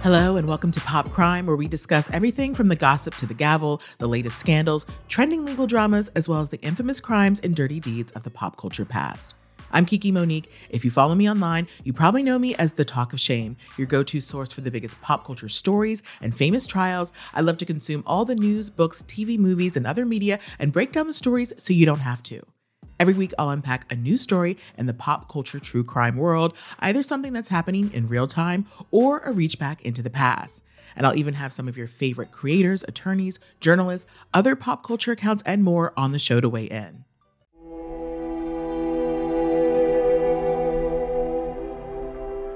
Hello, and welcome to Pop Crime, where we discuss everything from the gossip to the gavel, the latest scandals, trending legal dramas, as well as the infamous crimes and dirty deeds of the pop culture past. I'm Kiki Monique. If you follow me online, you probably know me as the Talk of Shame, your go to source for the biggest pop culture stories and famous trials. I love to consume all the news, books, TV, movies, and other media and break down the stories so you don't have to. Every week, I'll unpack a new story in the pop culture true crime world, either something that's happening in real time or a reach back into the past. And I'll even have some of your favorite creators, attorneys, journalists, other pop culture accounts, and more on the show to weigh in.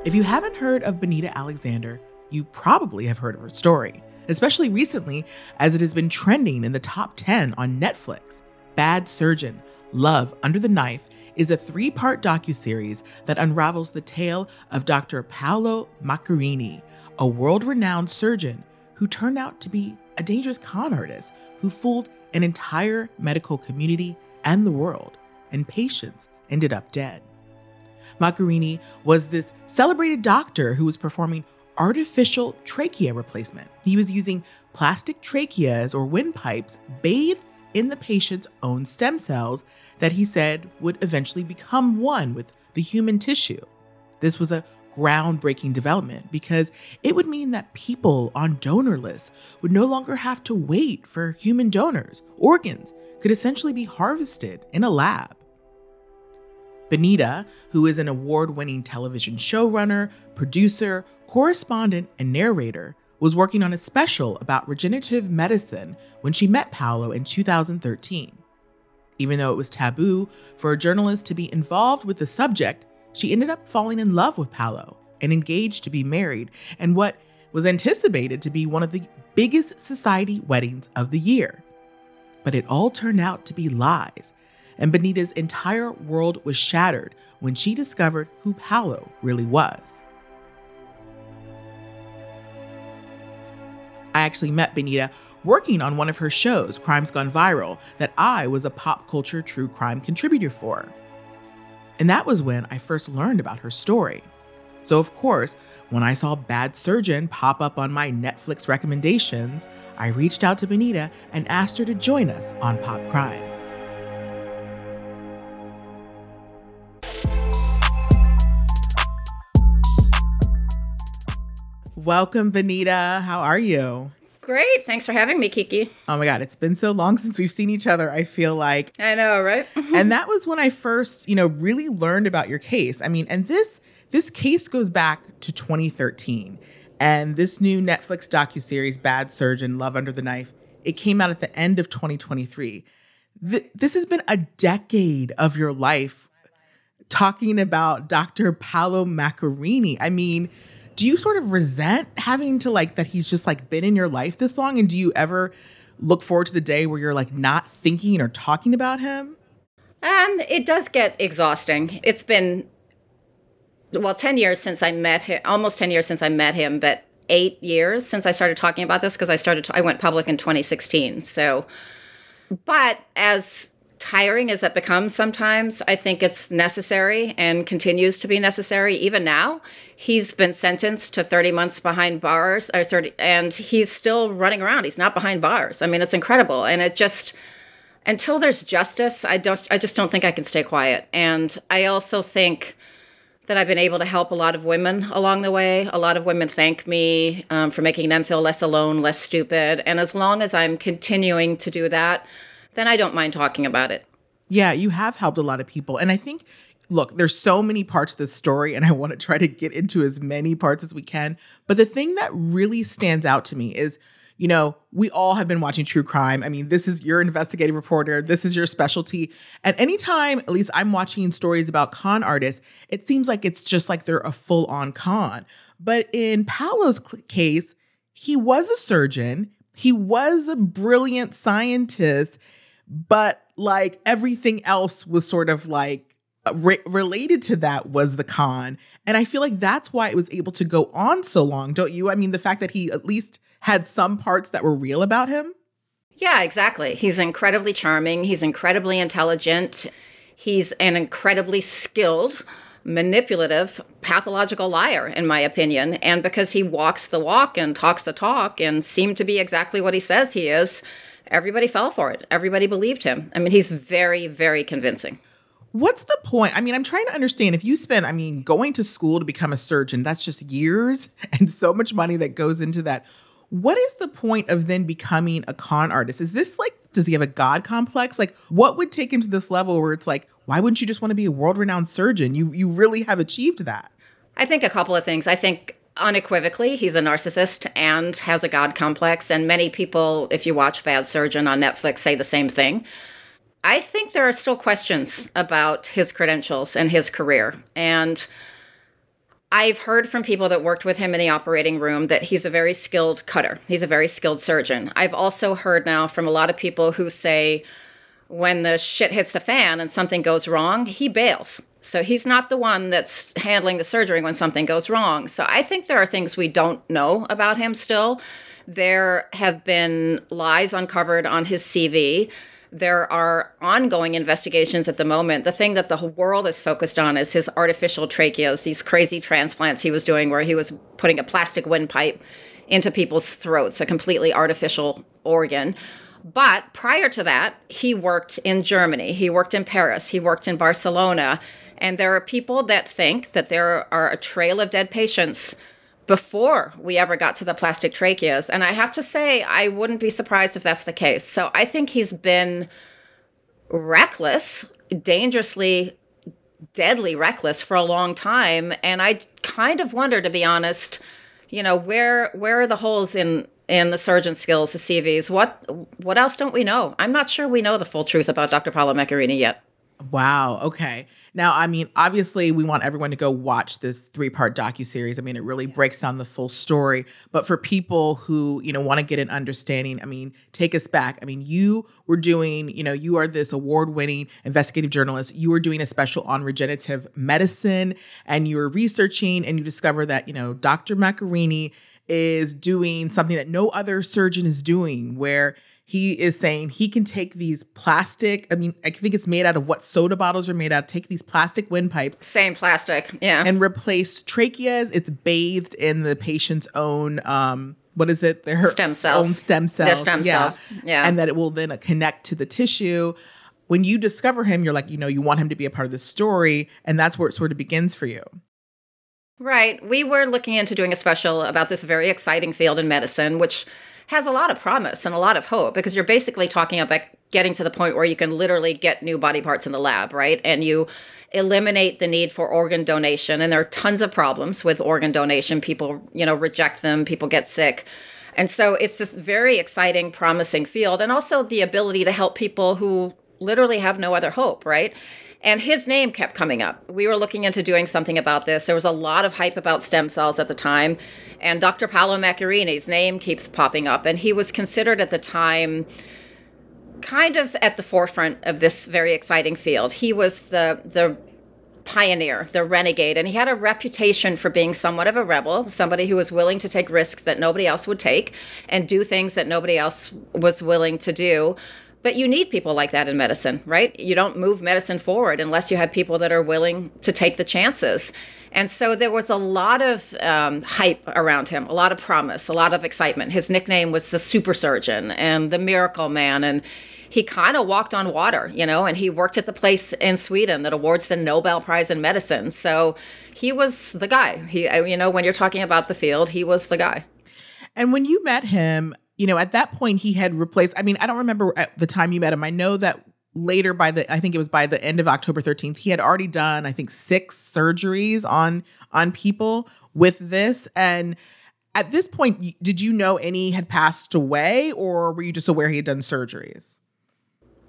If you haven't heard of Benita Alexander, you probably have heard of her story, especially recently as it has been trending in the top 10 on Netflix. Bad Surgeon, Love Under the Knife is a three-part docuseries that unravels the tale of Dr. Paolo Macchiarini, a world-renowned surgeon who turned out to be a dangerous con artist who fooled an entire medical community and the world, and patients ended up dead. Macchiarini was this celebrated doctor who was performing artificial trachea replacement. He was using plastic tracheas or windpipes bathed in the patient's own stem cells that he said would eventually become one with the human tissue. This was a groundbreaking development because it would mean that people on donor lists would no longer have to wait for human donors. Organs could essentially be harvested in a lab. Benita, who is an award winning television showrunner, producer, correspondent, and narrator, was working on a special about regenerative medicine when she met Paolo in 2013. Even though it was taboo for a journalist to be involved with the subject, she ended up falling in love with Paolo and engaged to be married in what was anticipated to be one of the biggest society weddings of the year. But it all turned out to be lies, and Benita's entire world was shattered when she discovered who Paolo really was. I actually met Benita working on one of her shows, Crimes Gone Viral, that I was a pop culture true crime contributor for. And that was when I first learned about her story. So, of course, when I saw Bad Surgeon pop up on my Netflix recommendations, I reached out to Benita and asked her to join us on Pop Crime. Welcome, Benita. How are you? Great. Thanks for having me, Kiki. Oh my God, it's been so long since we've seen each other. I feel like. I know, right? and that was when I first, you know, really learned about your case. I mean, and this this case goes back to 2013. And this new Netflix docuseries, Bad Surgeon, Love Under the Knife, it came out at the end of 2023. Th- this has been a decade of your life talking about Dr. Paolo Macchiarini. I mean, do you sort of resent having to like that he's just like been in your life this long? And do you ever look forward to the day where you're like not thinking or talking about him? Um, it does get exhausting. It's been well, 10 years since I met him, almost 10 years since I met him, but 8 years since I started talking about this because I started I went public in 2016. So but as tiring as it becomes sometimes, I think it's necessary and continues to be necessary even now. He's been sentenced to 30 months behind bars or 30 and he's still running around. He's not behind bars. I mean, it's incredible and it just until there's justice, I don't I just don't think I can stay quiet. And I also think that I've been able to help a lot of women along the way. A lot of women thank me um, for making them feel less alone, less stupid. And as long as I'm continuing to do that, then I don't mind talking about it. Yeah, you have helped a lot of people. And I think, look, there's so many parts of this story, and I want to try to get into as many parts as we can. But the thing that really stands out to me is, you know, we all have been watching true crime. I mean, this is your investigative reporter, this is your specialty. At any time, at least I'm watching stories about con artists, it seems like it's just like they're a full on con. But in Paolo's case, he was a surgeon, he was a brilliant scientist, but like everything else was sort of like re- related to that was the con. And I feel like that's why it was able to go on so long, don't you? I mean, the fact that he at least had some parts that were real about him. Yeah, exactly. He's incredibly charming, he's incredibly intelligent, he's an incredibly skilled manipulative, pathological liar, in my opinion. And because he walks the walk and talks the talk and seemed to be exactly what he says he is, everybody fell for it. Everybody believed him. I mean, he's very, very convincing. What's the point? I mean, I'm trying to understand if you spend, I mean, going to school to become a surgeon, that's just years and so much money that goes into that. What is the point of then becoming a con artist? Is this like, does he have a God complex? Like, what would take him to this level where it's like, why wouldn't you just want to be a world renowned surgeon? You, you really have achieved that. I think a couple of things. I think unequivocally he's a narcissist and has a god complex and many people if you watch bad surgeon on netflix say the same thing. I think there are still questions about his credentials and his career and i've heard from people that worked with him in the operating room that he's a very skilled cutter. He's a very skilled surgeon. I've also heard now from a lot of people who say when the shit hits the fan and something goes wrong he bails so he's not the one that's handling the surgery when something goes wrong. So I think there are things we don't know about him still. There have been lies uncovered on his CV. There are ongoing investigations at the moment. The thing that the whole world is focused on is his artificial tracheas, these crazy transplants he was doing where he was putting a plastic windpipe into people's throats, a completely artificial organ. But prior to that, he worked in Germany, he worked in Paris, he worked in Barcelona and there are people that think that there are a trail of dead patients before we ever got to the plastic tracheas. And I have to say, I wouldn't be surprised if that's the case. So I think he's been reckless, dangerously, deadly reckless for a long time. And I kind of wonder, to be honest, you know, where where are the holes in in the surgeon skills, the CVs? What what else don't we know? I'm not sure we know the full truth about Dr. Paolo Macchiarini yet. Wow. Okay. Now, I mean, obviously, we want everyone to go watch this three-part docu series. I mean, it really breaks down the full story. But for people who you know want to get an understanding, I mean, take us back. I mean, you were doing, you know, you are this award-winning investigative journalist. You were doing a special on regenerative medicine, and you were researching, and you discover that you know Dr. Macchiarini is doing something that no other surgeon is doing, where he is saying he can take these plastic, I mean, I think it's made out of what soda bottles are made out, take these plastic windpipes. Same plastic, yeah. And replace tracheas. It's bathed in the patient's own um what is it? Their stem cells. Own stem cells. Their stem yeah. cells. Yeah. And that it will then connect to the tissue. When you discover him, you're like, you know, you want him to be a part of the story. And that's where it sort of begins for you. Right. We were looking into doing a special about this very exciting field in medicine, which has a lot of promise and a lot of hope because you're basically talking about getting to the point where you can literally get new body parts in the lab, right? And you eliminate the need for organ donation. And there are tons of problems with organ donation. People, you know, reject them, people get sick. And so it's this very exciting, promising field, and also the ability to help people who literally have no other hope, right? And his name kept coming up. We were looking into doing something about this. There was a lot of hype about stem cells at the time. And Dr. Paolo Macchiarini's name keeps popping up. And he was considered at the time kind of at the forefront of this very exciting field. He was the the pioneer, the renegade, and he had a reputation for being somewhat of a rebel, somebody who was willing to take risks that nobody else would take and do things that nobody else was willing to do. But you need people like that in medicine, right? You don't move medicine forward unless you have people that are willing to take the chances. And so there was a lot of um, hype around him, a lot of promise, a lot of excitement. His nickname was the super surgeon and the miracle man. And he kind of walked on water, you know, and he worked at the place in Sweden that awards the Nobel Prize in medicine. So he was the guy. He, you know, when you're talking about the field, he was the guy. And when you met him, you know, at that point he had replaced, I mean, I don't remember at the time you met him. I know that later by the I think it was by the end of October 13th, he had already done, I think, six surgeries on on people with this. And at this point, did you know any had passed away or were you just aware he had done surgeries?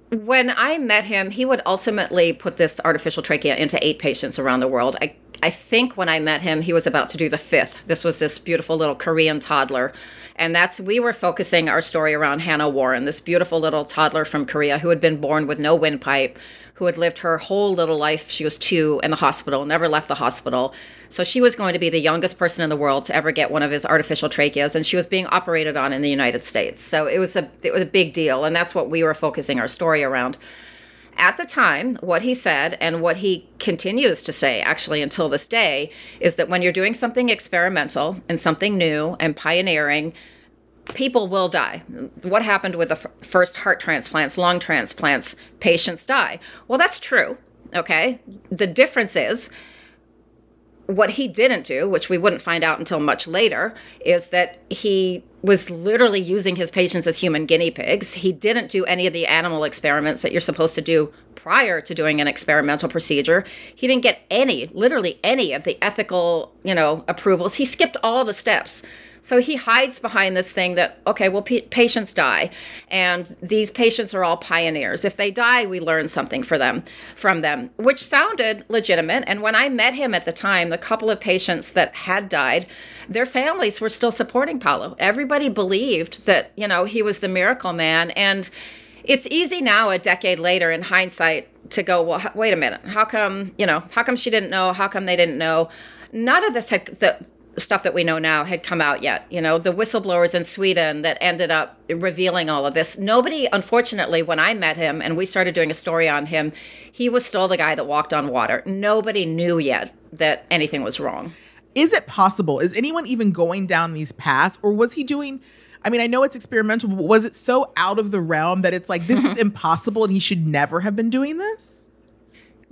When I met him, he would ultimately put this artificial trachea into eight patients around the world. I I think when I met him, he was about to do the fifth. This was this beautiful little Korean toddler. And that's, we were focusing our story around Hannah Warren, this beautiful little toddler from Korea who had been born with no windpipe, who had lived her whole little life. She was two in the hospital, never left the hospital. So she was going to be the youngest person in the world to ever get one of his artificial tracheas, and she was being operated on in the United States. So it was a, it was a big deal. And that's what we were focusing our story around at the time, what he said and what he continues to say, actually, until this day, is that when you're doing something experimental and something new and pioneering, people will die. What happened with the f- first heart transplants, lung transplants? Patients die. Well, that's true. Okay. The difference is what he didn't do, which we wouldn't find out until much later, is that he was literally using his patients as human guinea pigs. He didn't do any of the animal experiments that you're supposed to do prior to doing an experimental procedure. He didn't get any, literally any of the ethical, you know, approvals. He skipped all the steps. So he hides behind this thing that, okay, well, p- patients die. And these patients are all pioneers. If they die, we learn something for them from them, which sounded legitimate. And when I met him at the time, the couple of patients that had died, their families were still supporting Paolo. Everybody believed that, you know, he was the miracle man. And it's easy now, a decade later, in hindsight, to go, well, wait a minute, how come, you know, how come she didn't know? How come they didn't know? None of this had, the, stuff that we know now had come out yet. You know, the whistleblowers in Sweden that ended up revealing all of this. Nobody, unfortunately, when I met him and we started doing a story on him, he was still the guy that walked on water. Nobody knew yet that anything was wrong. Is it possible? Is anyone even going down these paths or was he doing? I mean, I know it's experimental, but was it so out of the realm that it's like, this is impossible and he should never have been doing this?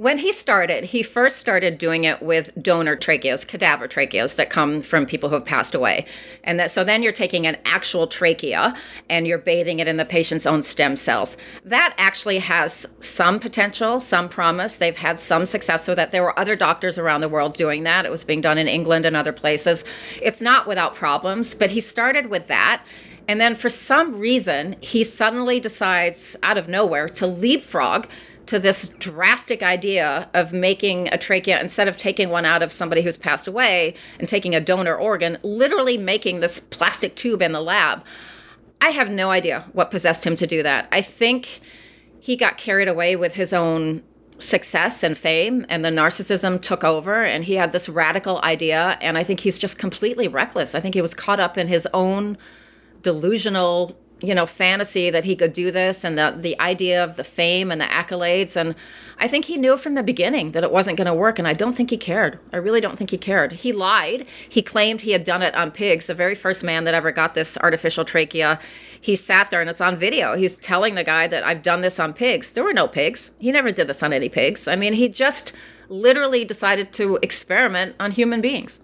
When he started, he first started doing it with donor tracheas, cadaver tracheas that come from people who have passed away. And that so then you're taking an actual trachea and you're bathing it in the patient's own stem cells. That actually has some potential, some promise. They've had some success with that. There were other doctors around the world doing that. It was being done in England and other places. It's not without problems, but he started with that. And then for some reason, he suddenly decides out of nowhere to leapfrog to this drastic idea of making a trachea instead of taking one out of somebody who's passed away and taking a donor organ, literally making this plastic tube in the lab. I have no idea what possessed him to do that. I think he got carried away with his own success and fame and the narcissism took over and he had this radical idea and I think he's just completely reckless. I think he was caught up in his own delusional you know fantasy that he could do this and the the idea of the fame and the accolades and I think he knew from the beginning that it wasn't going to work and I don't think he cared. I really don't think he cared. He lied. He claimed he had done it on pigs. The very first man that ever got this artificial trachea, he sat there and it's on video. He's telling the guy that I've done this on pigs. There were no pigs. He never did this on any pigs. I mean, he just literally decided to experiment on human beings.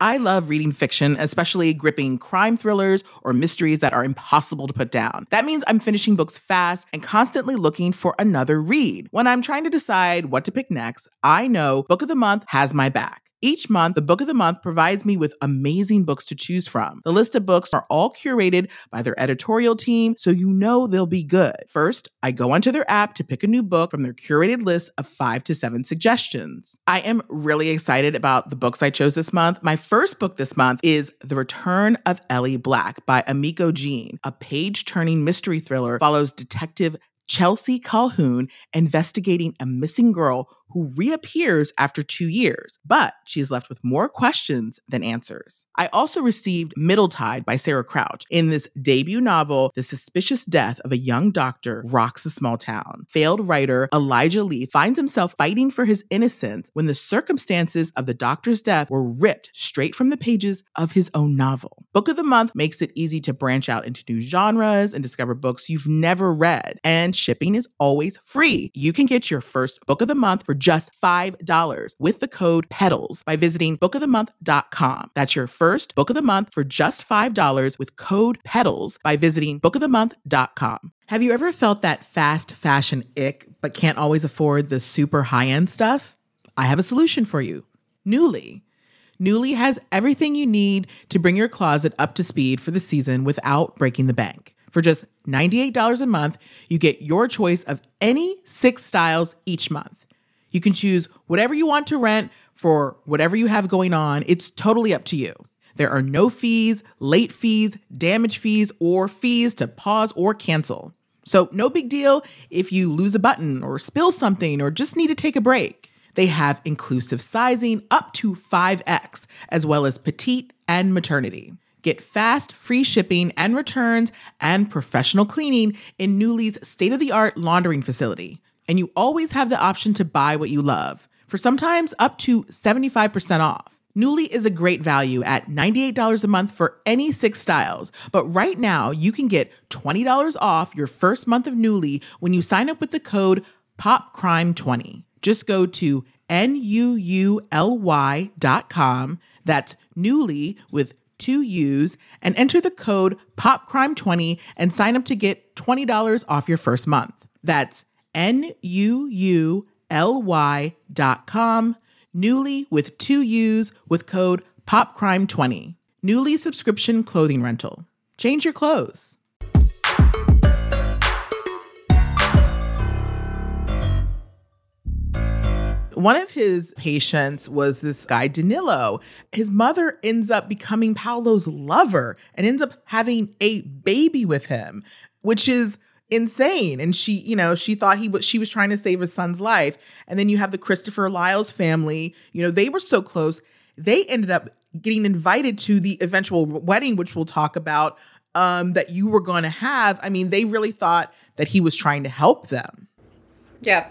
I love reading fiction, especially gripping crime thrillers or mysteries that are impossible to put down. That means I'm finishing books fast and constantly looking for another read. When I'm trying to decide what to pick next, I know Book of the Month has my back. Each month, the book of the month provides me with amazing books to choose from. The list of books are all curated by their editorial team, so you know they'll be good. First, I go onto their app to pick a new book from their curated list of five to seven suggestions. I am really excited about the books I chose this month. My first book this month is The Return of Ellie Black by Emiko Jean, a page turning mystery thriller follows detective Chelsea Calhoun investigating a missing girl who reappears after two years, but she is left with more questions than answers. I also received Middletide by Sarah Crouch. In this debut novel, the suspicious death of a young doctor rocks a small town. Failed writer Elijah Leith finds himself fighting for his innocence when the circumstances of the doctor's death were ripped straight from the pages of his own novel. Book of the Month makes it easy to branch out into new genres and discover books you've never read, and shipping is always free. You can get your first book of the month for just $5 with the code PEDALS by visiting bookofthemonth.com. That's your first book of the month for just $5 with code PEDALS by visiting bookofthemonth.com. Have you ever felt that fast fashion ick but can't always afford the super high end stuff? I have a solution for you. Nuuly. Nuuly has everything you need to bring your closet up to speed for the season without breaking the bank. For just $98 a month, you get your choice of any six styles each month. You can choose whatever you want to rent for whatever you have going on. It's totally up to you. There are no fees, late fees, damage fees, or fees to pause or cancel. So, no big deal if you lose a button or spill something or just need to take a break. They have inclusive sizing up to 5X, as well as petite and maternity. Get fast, free shipping and returns and professional cleaning in Nuuly's state of the art laundering facility. And you always have the option to buy what you love for sometimes up to 75% off. Nuuly is a great value at $98 a month for any six styles. But right now, you can get $20 off your first month of Nuuly when you sign up with the code POPCRIME20. Just go to N-U-U-L-Y dot com. That's Nuuly with two U's and enter the code POPCRIME20 and sign up to get $20 off your first month. That's N-U-U-L-Y dot com Nuuly with two U's with code POPCRIME20. Nuuly subscription clothing rental. Change your clothes. One of his patients was this guy, Danilo. His mother ends up becoming Paolo's lover and ends up having a baby with him, which is insane. And she you know she thought he was she was trying to save his son's life. And then you have the christopher lyles family. You know they were so close. They ended up getting invited to the eventual wedding which we'll talk about um that you were going to have. I mean they really thought that he was trying to help them. Yeah.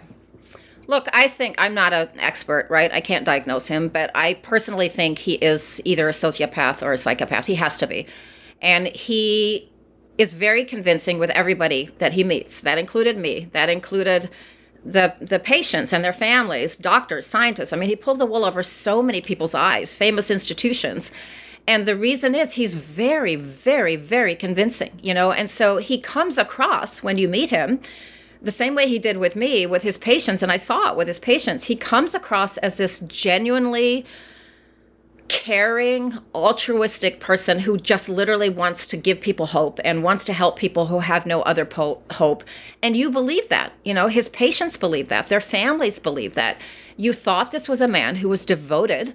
Look, I think I'm not an expert, right? I can't diagnose him, but I personally think he is either a sociopath or a psychopath. He has to be. And he is very convincing with everybody that he meets. That included me. That included the the patients and their families, doctors, scientists. I mean, he pulled the wool over so many people's eyes, famous institutions. And the reason is he's very, very, very convincing, you know. And so he comes across when you meet him the same way he did with me, with his patients, and I saw it with his patients. He comes across as this genuinely caring, altruistic person who just literally wants to give people hope and wants to help people who have no other po- hope. And you believe that. You know, his patients believe that, their families believe that. You thought this was a man who was devoted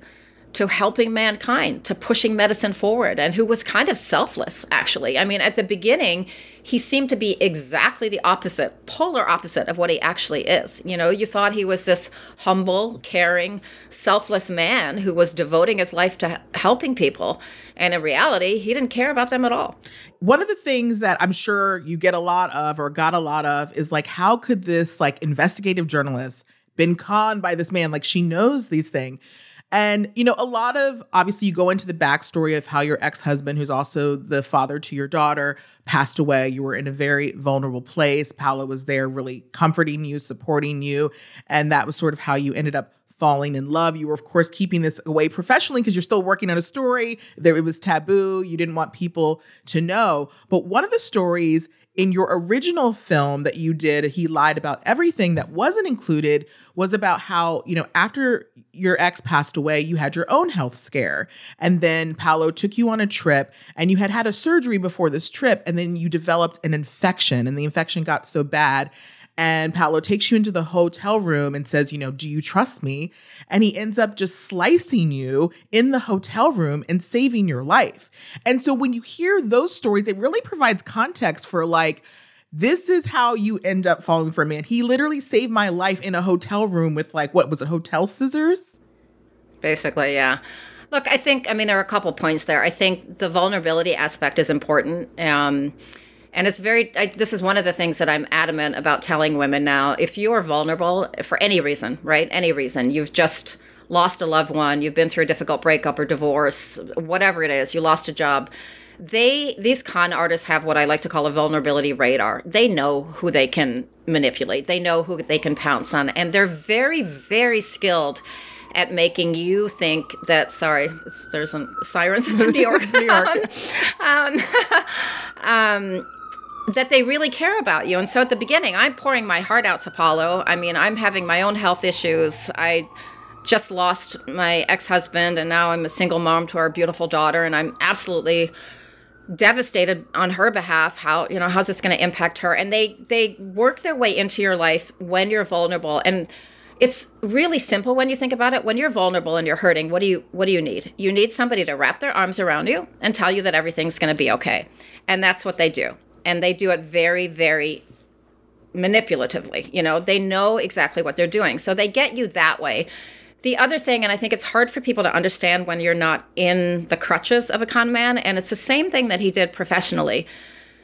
to helping mankind, to pushing medicine forward, and who was kind of selfless, actually. I mean, at the beginning, he seemed to be exactly the opposite, polar opposite of what he actually is. You know, you thought he was this humble, caring, selfless man who was devoting his life to helping people. And in reality, he didn't care about them at all. One of the things that I'm sure you get a lot of or got a lot of is like, how could this like investigative journalist been conned by this man? Like, she knows these things and, you know, a lot of obviously you go into the backstory of how your ex husband, who's also the father to your daughter, passed away. You were in a very vulnerable place. Paolo was there really comforting you, supporting you. And that was sort of how you ended up falling in love. You were, of course, keeping this away professionally because you're still working on a story. There, it was taboo. You didn't want people to know. But one of the stories in your original film that you did, He Lied About Everything, that wasn't included was about how, you know, after your ex passed away, you had your own health scare. And then Paolo took you on a trip and you had had a surgery before this trip. And then you developed an infection and the infection got so bad and Paolo takes you into the hotel room and says, you know, do you trust me? And he ends up just slicing you in the hotel room and saving your life. And so when you hear those stories, it really provides context for like, this is how you end up falling for a man. He literally saved my life in a hotel room with like what was it, hotel scissors? Basically, yeah. Look, I think I mean there are a couple points there. I think the vulnerability aspect is important. Um, and it's very, I, this is one of the things that I'm adamant about telling women now. If you are vulnerable for any reason, right? Any reason, you've just lost a loved one, you've been through a difficult breakup or divorce, whatever it is, you lost a job. They, these con artists have what I like to call a vulnerability radar. They know who they can manipulate, they know who they can pounce on, and they're very, very skilled at making you think that sorry there's some sirens in new york new york um, um, that they really care about you. And so at the beginning, I'm pouring my heart out to Paolo. I mean, I'm having my own health issues. I just lost my ex-husband and now I'm a single mom to our beautiful daughter and I'm absolutely devastated on her behalf. How you know how's this going to impact her? And they they work their way into your life when you're vulnerable. And it's really simple when you think about it. When you're vulnerable and you're hurting what do you what do you need? You need somebody to wrap their arms around you and tell you that everything's going to be okay. And that's what they do and they do it very, very manipulatively. You know, they know exactly what they're doing. So they get you that way. The other thing, and I think it's hard for people to understand when you're not in the crutches of a con man, and it's the same thing that he did professionally.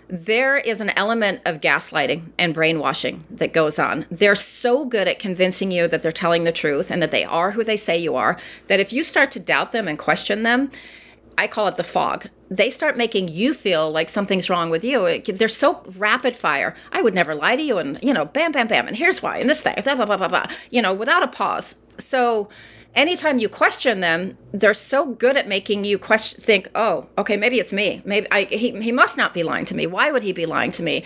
There is an element of gaslighting and brainwashing that goes on. They're so good at convincing you that they're telling the truth and that they are who they say you are that if you start to doubt them and question them, I call it the fog. They start making you feel like something's wrong with you. They're so rapid fire. I would never lie to you, and you know, bam, bam, bam, and here's why, and this thing, blah, blah, blah, blah, blah. You know, without a pause. So, anytime you question them, they're so good at making you question, think, oh, okay, maybe it's me. Maybe I, he, he must not be lying to me. Why would he be lying to me?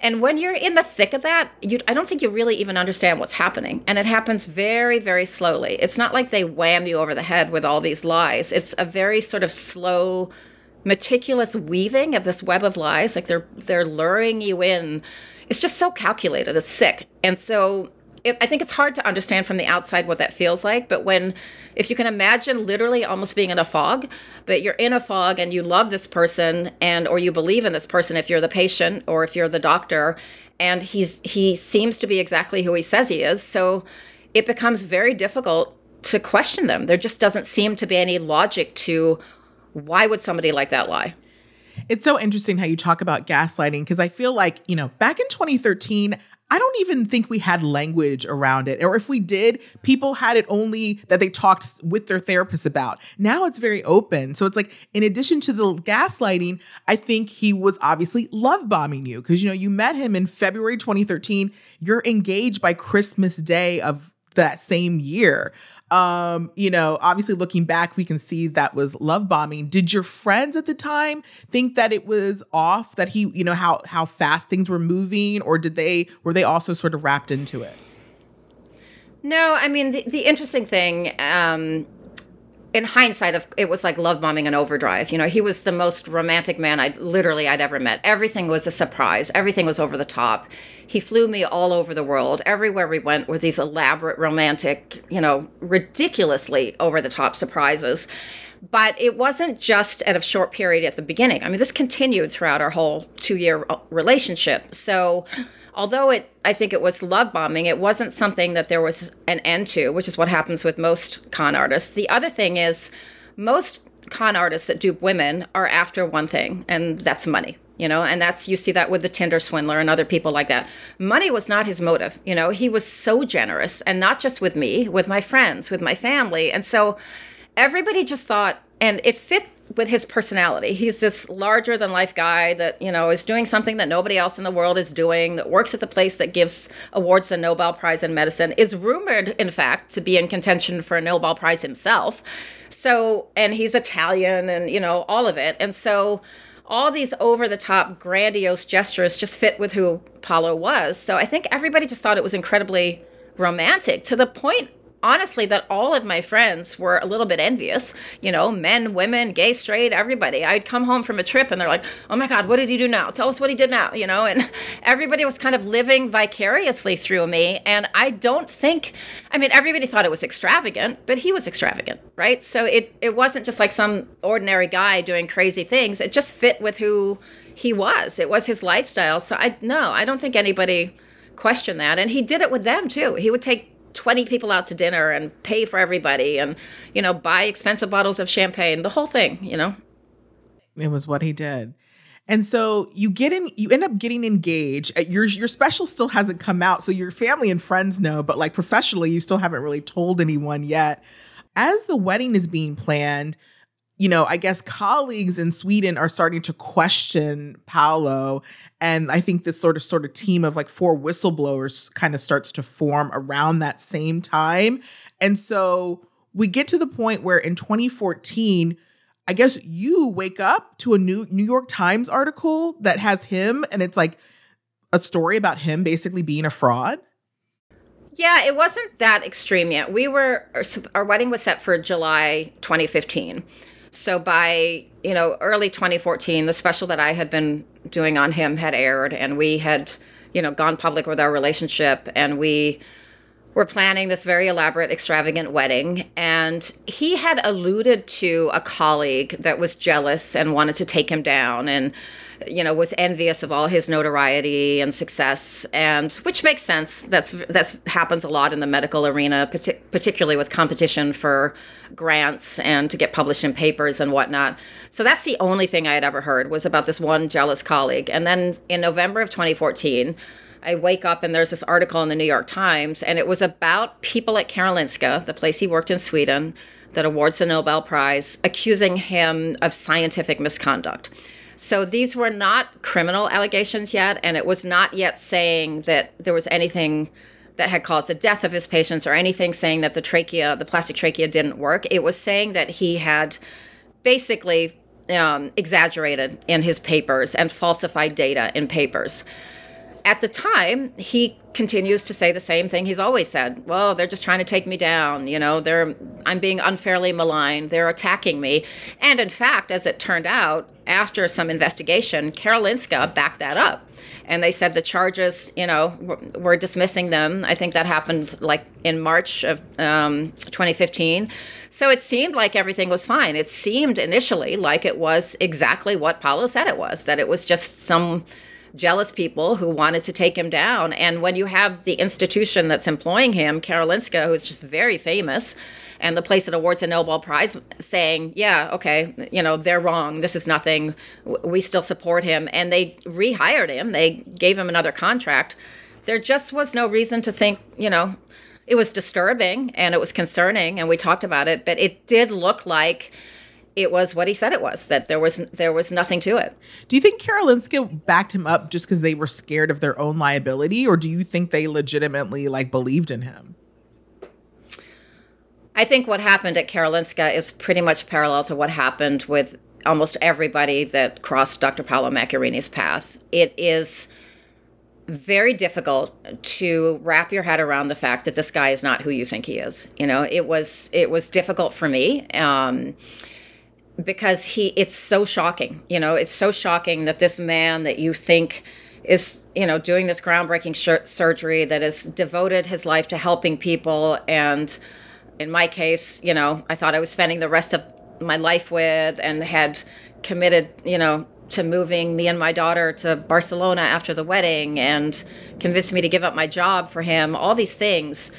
And when you're in the thick of that, you, I don't think you really even understand what's happening. And it happens very, very slowly. It's not like they wham you over the head with all these lies. It's a very sort of slow, meticulous weaving of this web of lies. Like they're they're luring you in. It's just so calculated. It's sick. And so it, I think it's hard to understand from the outside what that feels like. But when, if you can imagine literally almost being in a fog, but you're in a fog and you love this person and, or you believe in this person if you're the patient or if you're the doctor, and he's, he seems to be exactly who he says he is. So it becomes very difficult to question them. There just doesn't seem to be any logic to why would somebody like that lie? It's so interesting how you talk about gaslighting because I feel like, you know, back in 2013, I don't even think we had language around it. Or if we did, people had it only that they talked with their therapist about. Now it's very open. So it's like, in addition to the gaslighting, I think he was obviously love bombing you because, you know, you met him in February 2013. You're engaged by Christmas Day of that same year. Um, you know, obviously looking back, we can see that was love bombing. Did your friends at the time think that it was off that he, you know, how how fast things were moving, or did they were they also sort of wrapped into it? No, I mean the, the interesting thing um, in hindsight of it was like love bombing and overdrive. You know he was the most romantic man i literally i'd ever met. Everything was a surprise. Everything was over the top. He flew me all over the world. Everywhere we went with these elaborate romantic you know ridiculously over the top surprises. But it wasn't just at a short period at the beginning. I mean this continued throughout our whole two year uh, relationship. So although it I think it was love bombing, it wasn't something that there was an end to, which is what happens with most con artists. The other thing is most con artists that dupe women are after one thing, and that's money. You know, and that's you see that with the Tinder swindler and other people like that. Money was not his motive. You know, he was so generous, and not just with me, with my friends, with my family, and so everybody just thought and it fits with his personality. He's this larger than life guy that, you know, is doing something that nobody else in the world is doing, that works at the place that gives awards the Nobel Prize in medicine, is rumored, in fact, to be in contention for a Nobel Prize himself. So, and he's Italian and, you know, all of it. And so, all these over the top, grandiose gestures just fit with who Paolo was. So I think everybody just thought it was incredibly romantic to the point honestly that all of my friends were a little bit envious. You know men women gay straight everybody. I'd come home from a trip and they're like oh my god what did he do now? Tell us what he did now you know? And everybody was kind of living vicariously through me. And i don't think i mean everybody thought it was extravagant but he was extravagant right? So it it wasn't just like some ordinary guy doing crazy things. It just fit with who he was. It was his lifestyle. So i no i don't think anybody questioned that. And he did it with them too. He would take 20 people out to dinner and pay for everybody and, you know, buy expensive bottles of champagne, the whole thing, you know? It was what he did. And so you get in, you end up getting engaged. Uh, your your special still hasn't come out, so your family and friends know, but like professionally, you still haven't really told anyone yet. As the wedding is being planned, you know, I guess colleagues in Sweden are starting to question Paolo. And I think this sort of sort of team of like four whistleblowers kind of starts to form around that same time. And so we get to the point where in 2014, I guess you wake up to a new New York Times article that has him and it's like a story about him basically being a fraud. Yeah, it wasn't that extreme yet. We were our wedding was set for July 2015. So by, you know, early 2014, the special that I had been doing on him had aired and we had, you know, gone public with our relationship and we were planning this very elaborate, extravagant wedding. And he had alluded to a colleague that was jealous and wanted to take him down and, you know, was envious of all his notoriety and success. And which makes sense. That's that's happens a lot in the medical arena, partic- particularly with competition for grants and to get published in papers and whatnot. So that's the only thing I had ever heard was about this one jealous colleague. And then in November of 2014, I wake up and there's this article in the New York Times, and it was about people at Karolinska, the place he worked in Sweden, that awards the Nobel Prize, accusing him of scientific misconduct. So these were not criminal allegations yet, and it was not yet saying that there was anything that had caused the death of his patients or anything saying that the trachea, the plastic trachea, didn't work. It was saying that he had basically um, exaggerated in his papers and falsified data in papers at the time, he continues to say the same thing he's always said. Well, they're just trying to take me down. You know, they're I'm being unfairly maligned. They're attacking me. And in fact, as it turned out, after some investigation, Karolinska backed that up. And they said the charges, you know, were, were dismissing them. I think that happened like in March of um, 2015. So it seemed like everything was fine. It seemed initially like it was exactly what Paolo said it was, that it was just some jealous people who wanted to take him down. And when you have the institution that's employing him, Karolinska, who's just very famous, and the place that awards a Nobel Prize saying, yeah, okay, you know, they're wrong. This is nothing. We still support him. And they rehired him, they gave him another contract. There just was no reason to think, you know, it was disturbing and it was concerning, and we talked about it, but it did look like it was what he said it was that there was there was nothing to it. Do you think Karolinska backed him up just because they were scared of their own liability, or do you think they legitimately like believed in him? I think what happened at Karolinska is pretty much parallel to what happened with almost everybody that crossed Dr. Paolo Macchiarini's path. It is very difficult to wrap your head around the fact that this guy is not who you think he is. You know, it was it was difficult for me. Um, because he it's so shocking you know it's so shocking that this man that you think is you know doing this groundbreaking surgery that has devoted his life to helping people. And in my case you know i thought i was spending the rest of my life with and had committed you know to moving me and my daughter to barcelona after the wedding and convinced me to give up my job for him all these things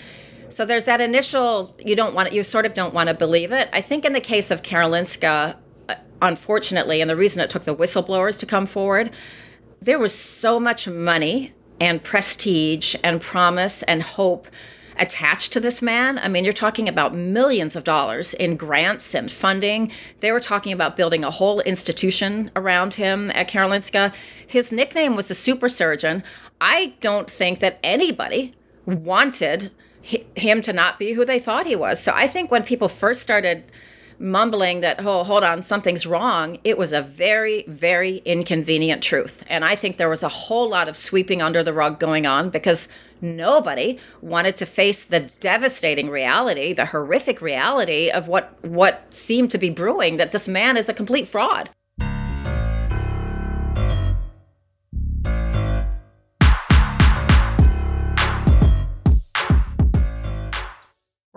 so there's that initial you don't want you sort of don't want to believe it. I think in the case of Karolinska, uh, unfortunately, and the reason it took the whistleblowers to come forward, there was so much money and prestige and promise and hope attached to this man. I mean, you're talking about millions of dollars in grants and funding. They were talking about building a whole institution around him at Karolinska. His nickname was the super surgeon. I don't think that anybody wanted him to not be who they thought he was. So I think when people first started mumbling that, oh, hold on, something's wrong. It was a very, very inconvenient truth. And I think there was a whole lot of sweeping under the rug going on because nobody wanted to face the devastating reality, the horrific reality of what, what seemed to be brewing that this man is a complete fraud.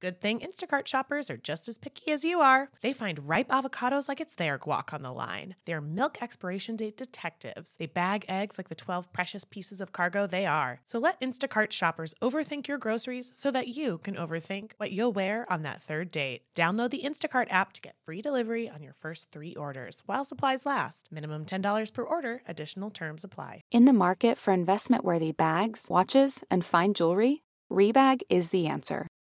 Good thing Instacart shoppers are just as picky as you are. They find ripe avocados like it's their guac on the line. They're milk expiration date detectives. They bag eggs like the 12 precious pieces of cargo they are. So let Instacart shoppers overthink your groceries so that you can overthink what you'll wear on that third date. Download the Instacart app to get free delivery on your first three orders while supplies last. Minimum $10 per order, additional terms apply. In the market for investment worthy bags, watches, and fine jewelry, Rebag is the answer.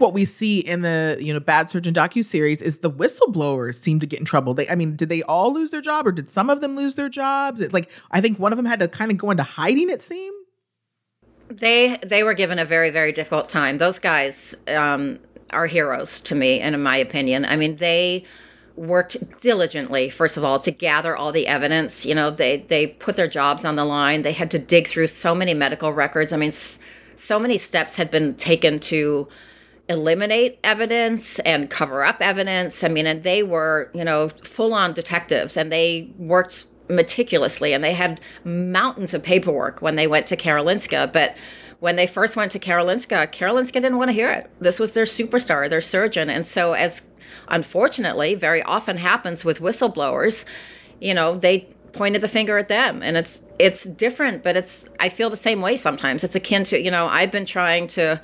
What we see in the you know bad surgeon docu series is the whistleblowers seem to get in trouble. They i mean did they all lose their job or did some of them lose their jobs? It, like i think one of them had to kind of go into hiding it seemed. They they were given a very very difficult time. Those guys um, are heroes to me and in my opinion. I mean they worked diligently first of all to gather all the evidence. You know they they put their jobs on the line. They had to dig through so many medical records. I mean so many steps had been taken to eliminate evidence and cover up evidence. I mean, and they were, you know, full on detectives and they worked meticulously and they had mountains of paperwork when they went to Karolinska. But when they first went to Karolinska, Karolinska didn't want to hear it. This was their superstar, their surgeon. And so, as unfortunately very often happens with whistleblowers, you know, they pointed the finger at them and it's it's different but it's i feel the same way sometimes it's akin to you know i've been trying to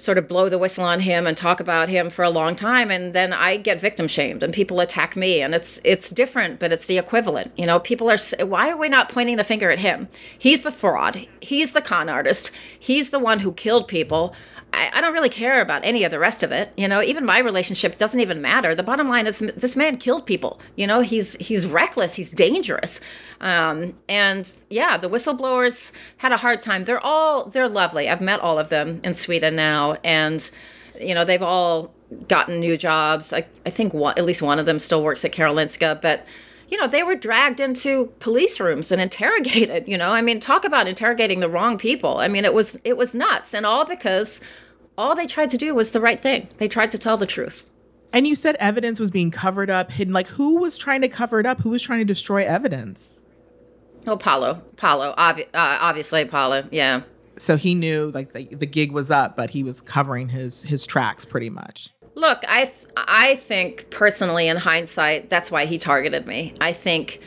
sort of blow the whistle on him and talk about him for a long time and then I get victim shamed and people attack me and it's it's different but it's the equivalent you know? People are why are we not pointing the finger at him? He's the fraud. He's the con artist. He's the one who killed people I, I, don't really care about any of the rest of it. You know, even my relationship doesn't even matter. The bottom line is this man killed people. You know, he's he's reckless. He's dangerous. Um, and yeah, the whistleblowers had a hard time. They're all they're lovely. I've met all of them in Sweden now, and you know they've all gotten new jobs. I I think one, at least one of them still works at Karolinska, but you know, they were dragged into police rooms and interrogated, you know. I mean, talk about interrogating the wrong people. I mean, it was it was nuts and all because all they tried to do was the right thing. They tried to tell the truth. And you said evidence was being covered up, hidden. Like who was trying to cover it up? Who was trying to destroy evidence? Oh, Paolo. Paolo. Obvi- uh, obviously, Paolo. Yeah. So he knew like the, the gig was up, but he was covering his his tracks pretty much. Look, I th- I think personally, in hindsight, that's why he targeted me. I think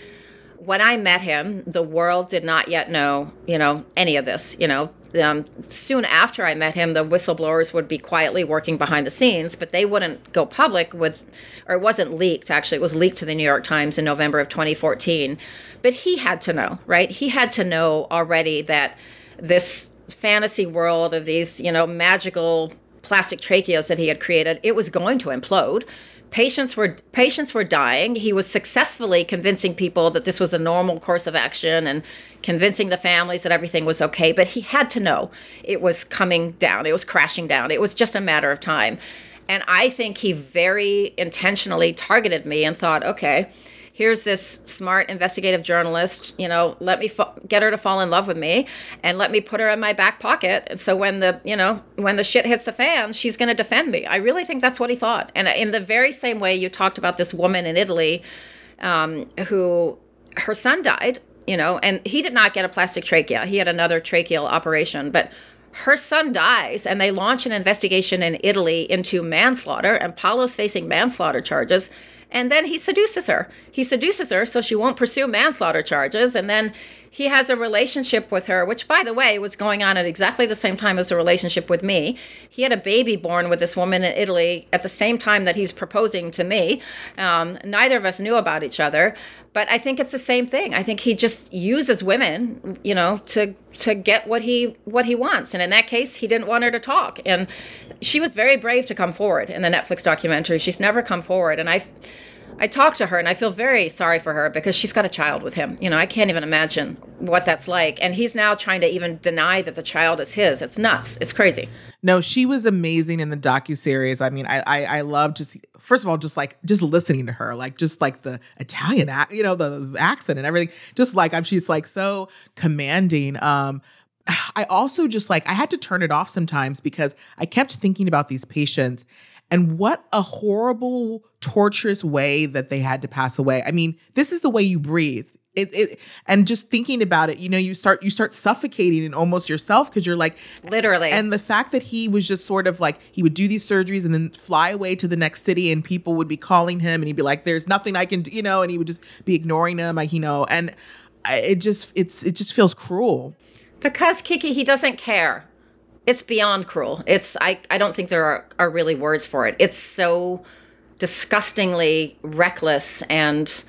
when I met him, the world did not yet know, you know, any of this. You know, um, soon after I met him, the whistleblowers would be quietly working behind the scenes, but they wouldn't go public with, or it wasn't leaked. Actually, it was leaked to the New York Times in November of 2014. But he had to know, right? He had to know already that this fantasy world of these, you know, magical plastic tracheas that he had created, it was going to implode. Patients were patients were dying. He was successfully convincing people that this was a normal course of action and convincing the families that everything was okay, but he had to know it was coming down. It was crashing down. It was just a matter of time. And I think he very intentionally targeted me and thought, okay, here's this smart investigative journalist you know let me fa- get her to fall in love with me and let me put her in my back pocket. And so when the you know when the shit hits the fan she's going to defend me. I really think that's what he thought. And in the very same way you talked about this woman in italy um, who her son died you know and he did not get a plastic trachea. He had another tracheal operation but her son dies and they launch an investigation in Italy into manslaughter and Paolo's facing manslaughter charges And then he seduces her. He seduces her so she won't pursue manslaughter charges. And then he has a relationship with her, which, by the way, was going on at exactly the same time as a relationship with me. He had a baby born with this woman in Italy at the same time that he's proposing to me. Um, neither of us knew about each other, but I think it's the same thing. I think he just uses women, you know, to to get what he what he wants. And in that case, he didn't want her to talk, and she was very brave to come forward in the Netflix documentary. She's never come forward, and I I talked to her and I feel very sorry for her because she's got a child with him. You know, I can't even imagine what that's like. And he's now trying to even deny that the child is his. It's nuts. It's crazy. No, she was amazing in the docu series. I mean, I I, I love just first of all just like just listening to her, like just like the Italian, you know, the accent and everything. Just like I'm, she's like so commanding. Um, I also just like I had to turn it off sometimes because I kept thinking about these patients and what a horrible, torturous way that they had to pass away. I mean, this is the way you breathe. It, it, and just thinking about it, you know, you start you start suffocating and almost yourself because you're like literally. And the fact that he was just sort of like he would do these surgeries and then fly away to the next city, and people would be calling him, and he'd be like, "There's nothing I can do," you know, and he would just be ignoring them, like you know, and uh, it just it's it just feels cruel. Because Kiki, he doesn't care it's beyond cruel. It's I I don't think there are, are really words for it. It's so disgustingly reckless and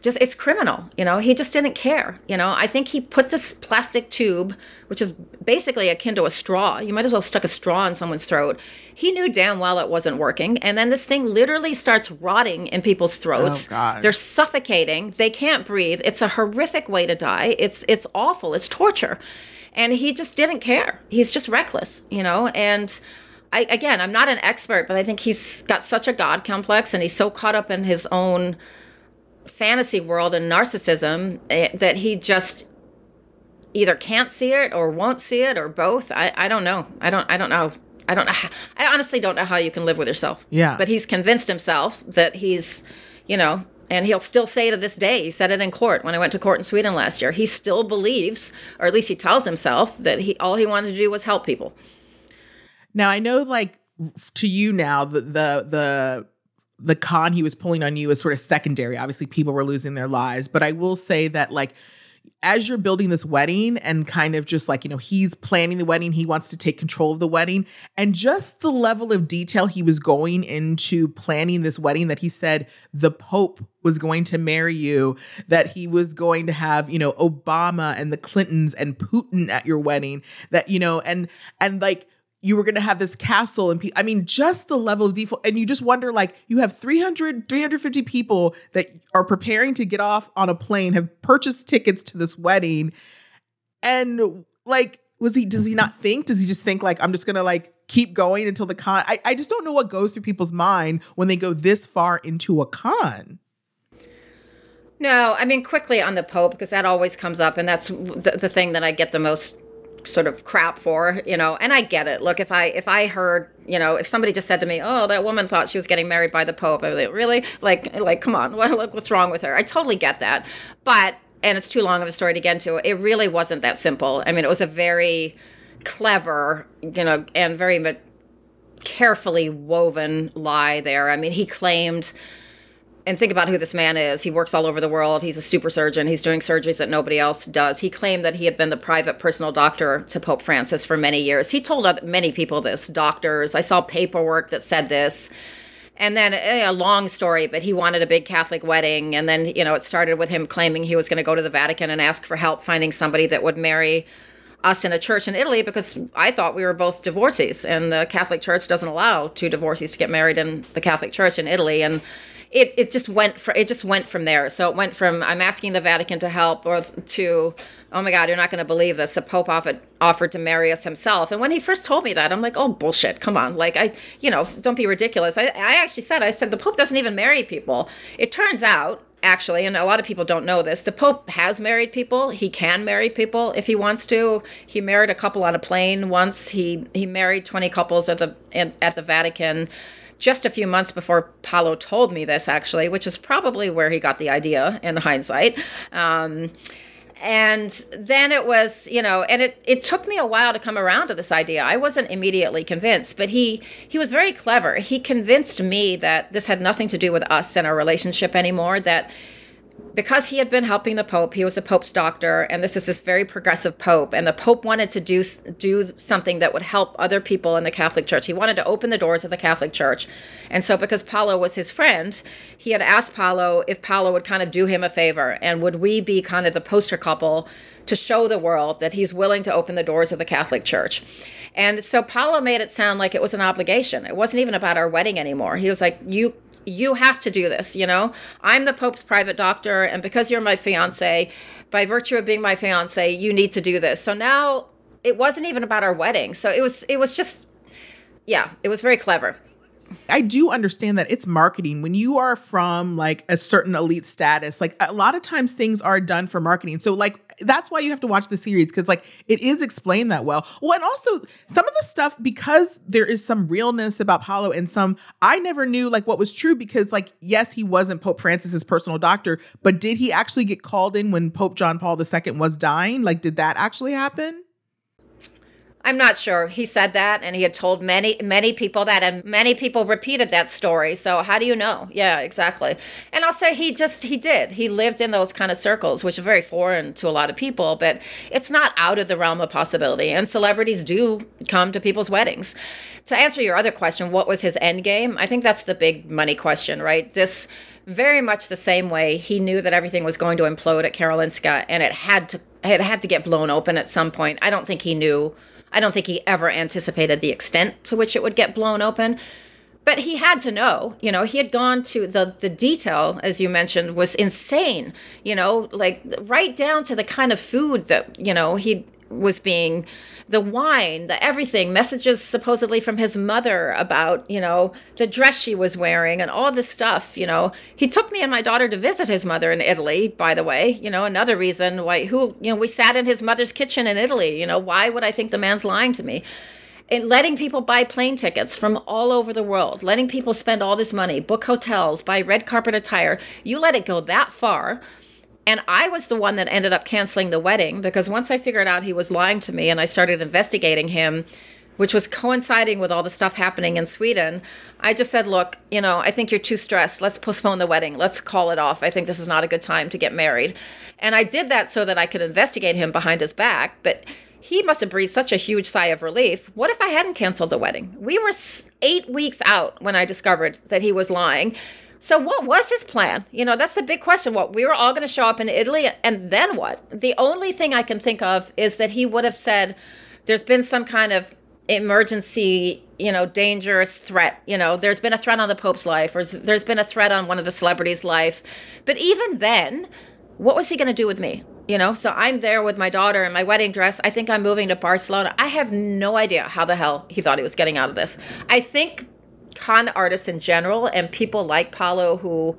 just it's criminal you know? He just didn't care you know? I think he put this plastic tube which is basically akin to a straw. You might as well stuck a straw in someone's throat. He knew damn well it wasn't working and then this thing literally starts rotting in people's throats. Oh, God. they're suffocating. They can't breathe. It's a horrific way to die. It's it's awful. It's torture. And he just didn't care. He's just reckless, you know, and I again, I'm not an expert, but I think he's got such a god complex and he's so caught up in his own fantasy world and narcissism eh, that he just either can't see it or won't see it or both. I, I don't know. I don't I don't know. I don't know. How, I honestly don't know how you can live with yourself. Yeah. But he's convinced himself that he's, you know, and he'll still say to this day, he said it in court when I went to court in Sweden last year. He still believes, or at least he tells himself, that he all he wanted to do was help people. Now I know, like to you now, the the the the con he was pulling on you is sort of secondary. Obviously, people were losing their lives, but I will say that like as you're building this wedding and kind of just like, you know, he's planning the wedding, he wants to take control of the wedding, and just the level of detail he was going into planning this wedding that he said the Pope was going to marry you, that he was going to have, you know, Obama and the Clintons and Putin at your wedding, that, you know, and, and like, you were going to have this castle and pe- i mean just the level of default and you just wonder like you have 300 350 people that are preparing to get off on a plane have purchased tickets to this wedding and like was he does he not think does he just think like i'm just going to like keep going until the con I, I just don't know what goes through people's mind when they go this far into a con. No, I mean quickly on the Pope because that always comes up, and that's the, the thing that I get the most sort of crap for you know and i get it. Look if i if i heard you know if somebody just said to me oh that woman thought she was getting married by the pope i'd like really? Like like come on what, look what's wrong with her? I totally get that. But and it's too long of a story to get into it really wasn't that simple. I mean it was a very clever you know and very carefully woven lie there. I mean he claimed and think about who this man is. He works all over the world. He's a super surgeon. He's doing surgeries that nobody else does. He claimed that he had been the private personal doctor to Pope Francis for many years. He told many people this, doctors. I saw paperwork that said this. And then eh, a long story, but he wanted a big Catholic wedding. And then, you know, it started with him claiming he was going to go to the Vatican and ask for help finding somebody that would marry us in a church in Italy because I thought we were both divorcees and the Catholic Church doesn't allow two divorcees to get married in the Catholic Church in Italy and it, it just went for, it just went from there. So it went from I'm asking the Vatican to help or to oh my God, you're not going to believe this. The Pope offered offered to marry us himself. And when he first told me that, I'm like, oh bullshit, come on, like I you know don't be ridiculous. I I actually said I said the Pope doesn't even marry people. It turns out actually, and a lot of people don't know this, the Pope has married people. He can marry people if he wants to. He married a couple on a plane once. He he married 20 couples at the at the Vatican just a few months before Paolo told me this, actually, which is probably where he got the idea in hindsight. Um, and then it was you know and it, it took me a while to come around to this idea i wasn't immediately convinced but he he was very clever he convinced me that this had nothing to do with us and our relationship anymore that because he had been helping the pope he was a pope's doctor and this is this very progressive pope and the pope wanted to do do something that would help other people in the catholic church. He wanted to open the doors of the catholic church. And so because paolo was his friend he had asked paolo if paolo would kind of do him a favor and would we be kind of the poster couple to show the world that he's willing to open the doors of the catholic church. And so paolo made it sound like it was an obligation. It wasn't even about our wedding anymore. He was like you you have to do this, you know? I'm the Pope's private doctor, and because you're my fiance, by virtue of being my fiance, you need to do this. So now it wasn't even about our wedding. So it was it was just yeah, it was very clever. I do understand that it's marketing. When you are from like a certain elite status, like a lot of times things are done for marketing. So like that's why you have to watch the series because like it is explained that well. Well, and also some of the stuff because there is some realness about Paolo and some I never knew like what was true because like yes, he wasn't Pope Francis's personal doctor, but did he actually get called in when Pope John Paul II was dying? Like did that actually happen? I'm not sure. He said that, and he had told many, many people that, and many people repeated that story. So how do you know? Yeah, exactly. And I'll say he just he did. He lived in those kind of circles, which are very foreign to a lot of people, but it's not out of the realm of possibility. And celebrities do come to people's weddings. To answer your other question, what was his end game? I think that's the big money question, right? This very much the same way he knew that everything was going to implode at Karolinska, and it had to it had to get blown open at some point. I don't think he knew I don't think he ever anticipated the extent to which it would get blown open. But he had to know, you know, he had gone to the the detail, as you mentioned, was insane, you know, like right down to the kind of food that, you know, he was being the wine, the everything, messages supposedly from his mother about, you know, the dress she was wearing and all this stuff, you know. He took me and my daughter to visit his mother in Italy, by the way, you know, another reason why who, you know, we sat in his mother's kitchen in Italy, you know, why would I think the man's lying to me? And letting people buy plane tickets from all over the world, letting people spend all this money, book hotels, buy red carpet attire. You let it go that far and I was the one that ended up canceling the wedding because once I figured out he was lying to me and I started investigating him, which was coinciding with all the stuff happening in Sweden, I just said, Look, you know, I think you're too stressed. Let's postpone the wedding. Let's call it off. I think this is not a good time to get married. And I did that so that I could investigate him behind his back. But he must have breathed such a huge sigh of relief. What if I hadn't canceled the wedding? We were eight weeks out when I discovered that he was lying. So what was his plan? You know, that's a big question. What we were all going to show up in Italy and then what? The only thing I can think of is that he would have said there's been some kind of emergency, you know, dangerous threat. You know, there's been a threat on the Pope's life or there's been a threat on one of the celebrities' life. But even then, what was he going to do with me? You know, so I'm there with my daughter in my wedding dress. I think I'm moving to Barcelona. I have no idea how the hell he thought he was getting out of this. I think con artists in general and people like Paolo who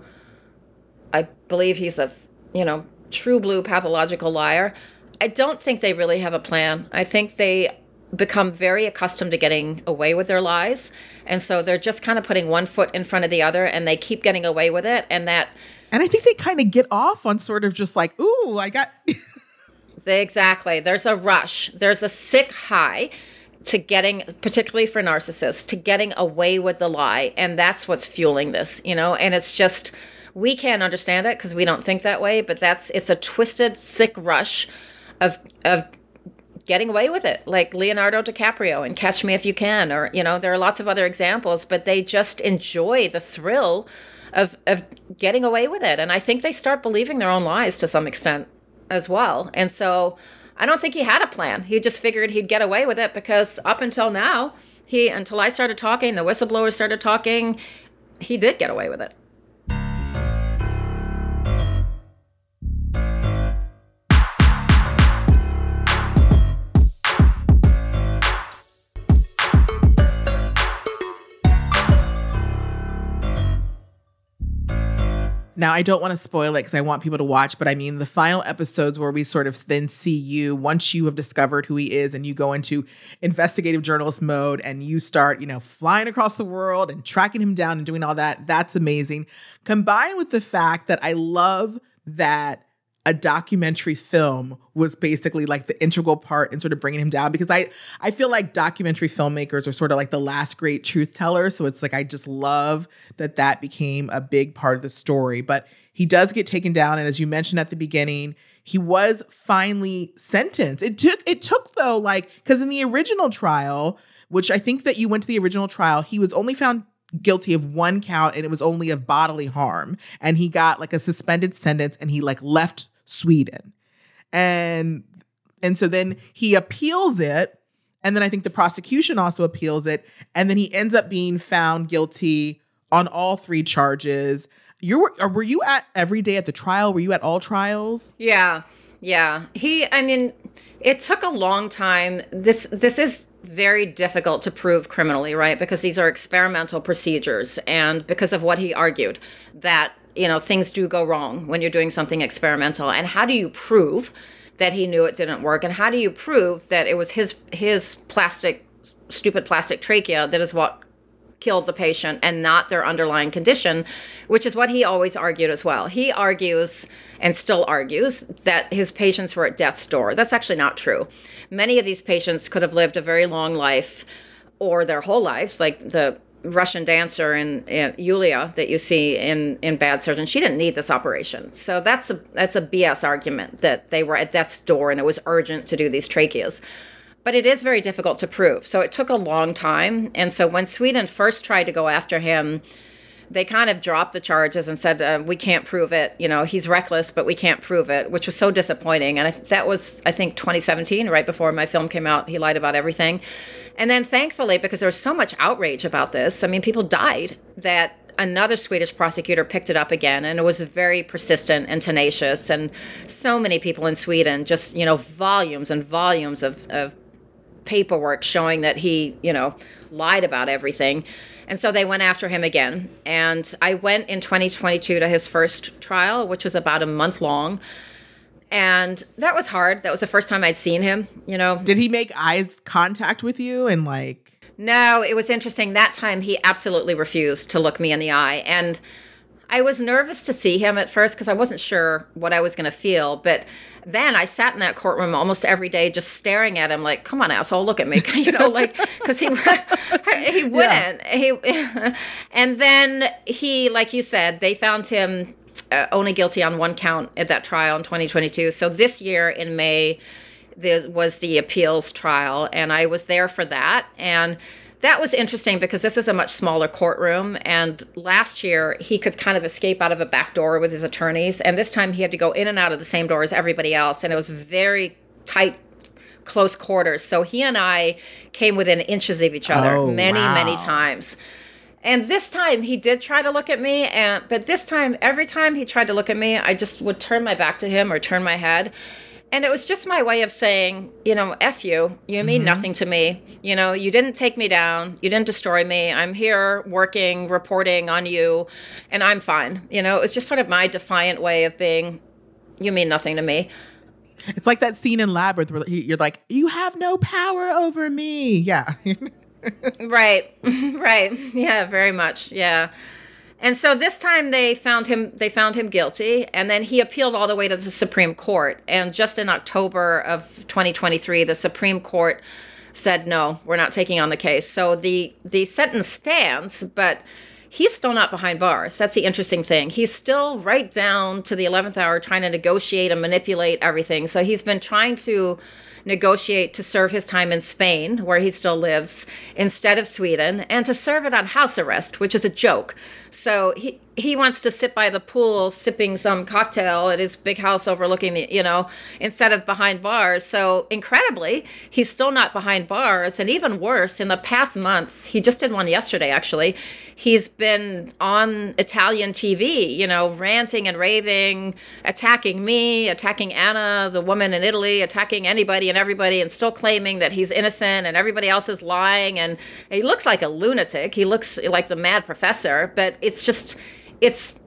I believe he's a, you know, true blue pathological liar. I don't think they really have a plan. I think they become very accustomed to getting away with their lies. And so they're just kind of putting one foot in front of the other and they keep getting away with it. And that. And I think they kind of get off on sort of just like, ooh, I got. exactly. There's a rush, there's a sick high to getting particularly for narcissists to getting away with the lie and that's what's fueling this you know? And it's just we can't understand it because we don't think that way but that's it's a twisted sick rush of of getting away with it like leonardo dicaprio and catch me if you can or you know there are lots of other examples but they just enjoy the thrill of of getting away with it and i think they start believing their own lies to some extent as well. And so I don't think he had a plan. He just figured he'd get away with it because up until now, he until I started talking, the whistleblowers started talking, he did get away with it. Now, I don't want to spoil it because I want people to watch, but I mean, the final episodes where we sort of then see you once you have discovered who he is and you go into investigative journalist mode and you start, you know, flying across the world and tracking him down and doing all that. That's amazing. Combined with the fact that I love that a documentary film was basically like the integral part in sort of bringing him down because I I feel like documentary filmmakers are sort of like the last great truth teller. So it's like I just love that that became a big part of the story. But he does get taken down. And as you mentioned at the beginning he was finally sentenced. It took it took though like cuz in the original trial which I think that you went to the original trial he was only found guilty of one count and it was only of bodily harm. And he got like a suspended sentence and he like left Sweden. And and so then he appeals it and then I think the prosecution also appeals it and then he ends up being found guilty on all three charges. You were uh, were you at every day at the trial? Were you at all trials? Yeah. Yeah. He I mean, it took a long time. This this is very difficult to prove criminally, right? Because these are experimental procedures and because of what he argued that you know things do go wrong when you're doing something experimental. And how do you prove that he knew it didn't work? And how do you prove that it was his his plastic stupid plastic trachea that is what killed the patient and not their underlying condition which is what he always argued as well. He argues and still argues that his patients were at death's door. That's actually not true. Many of these patients could have lived a very long life or their whole lives like the Russian dancer in, in Yulia that you see in in Bad Surgeon, she didn't need this operation. So that's a that's a BS argument that they were at death's door and it was urgent to do these tracheas. But it is very difficult to prove. So it took a long time. And so when Sweden first tried to go after him, they kind of dropped the charges and said uh, we can't prove it. You know, he's reckless, but we can't prove it, which was so disappointing. And I th- that was I think 2017, right before my film came out. He lied about everything. And then thankfully, because there was so much outrage about this, I mean, people died that another Swedish prosecutor picked it up again and it was very persistent and tenacious. And so many people in Sweden just, you know, volumes and volumes of, of paperwork showing that he, you know, lied about everything. And so they went after him again. And I went in 2022 to his first trial, which was about a month long and that was hard. That was the first time I'd seen him, you know. Did he make eyes contact with you and like No, it was interesting. That time he absolutely refused to look me in the eye and I was nervous to see him at first because I wasn't sure what I was going to feel, but then I sat in that courtroom almost every day, just staring at him, like, "Come on, asshole, look at me," you know, like because he he wouldn't. Yeah. He and then he, like you said, they found him uh, only guilty on one count at that trial in 2022. So this year in May, there was the appeals trial, and I was there for that. And that was interesting because this was a much smaller courtroom. And last year, he could kind of escape out of a back door with his attorneys. And this time, he had to go in and out of the same door as everybody else. And it was very tight close quarters. So he and I came within inches of each other oh, many, wow. many times. And this time he did try to look at me, and but this time, every time he tried to look at me, I just would turn my back to him or turn my head. And it was just my way of saying, you know, F you. You mean mm-hmm. nothing to me. You know, you didn't take me down. You didn't destroy me. I'm here working, reporting on you, and I'm fine. You know, it was just sort of my defiant way of being, you mean nothing to me. It's like that scene in Labyrinth where you're like, you have no power over me. Yeah. right. right. Yeah, very much. Yeah. And so this time they found him they found him guilty and then he appealed all the way to the Supreme Court and just in October of 2023 the Supreme Court said no, we're not taking on the case. So the the sentence stands, but he's still not behind bars. That's the interesting thing. He's still right down to the 11th hour trying to negotiate and manipulate everything. So he's been trying to negotiate to serve his time in Spain, where he still lives, instead of Sweden, and to serve it on house arrest, which is a joke. So he he wants to sit by the pool sipping some cocktail at his big house overlooking the, you know, instead of behind bars. So incredibly, he's still not behind bars. And even worse, in the past months, he just did one yesterday actually, he's been on Italian TV, you know, ranting and raving, attacking me, attacking Anna, the woman in Italy, attacking anybody and everybody, and still claiming that he's innocent and everybody else is lying. And he looks like a lunatic. He looks like the mad professor, but it's just, it's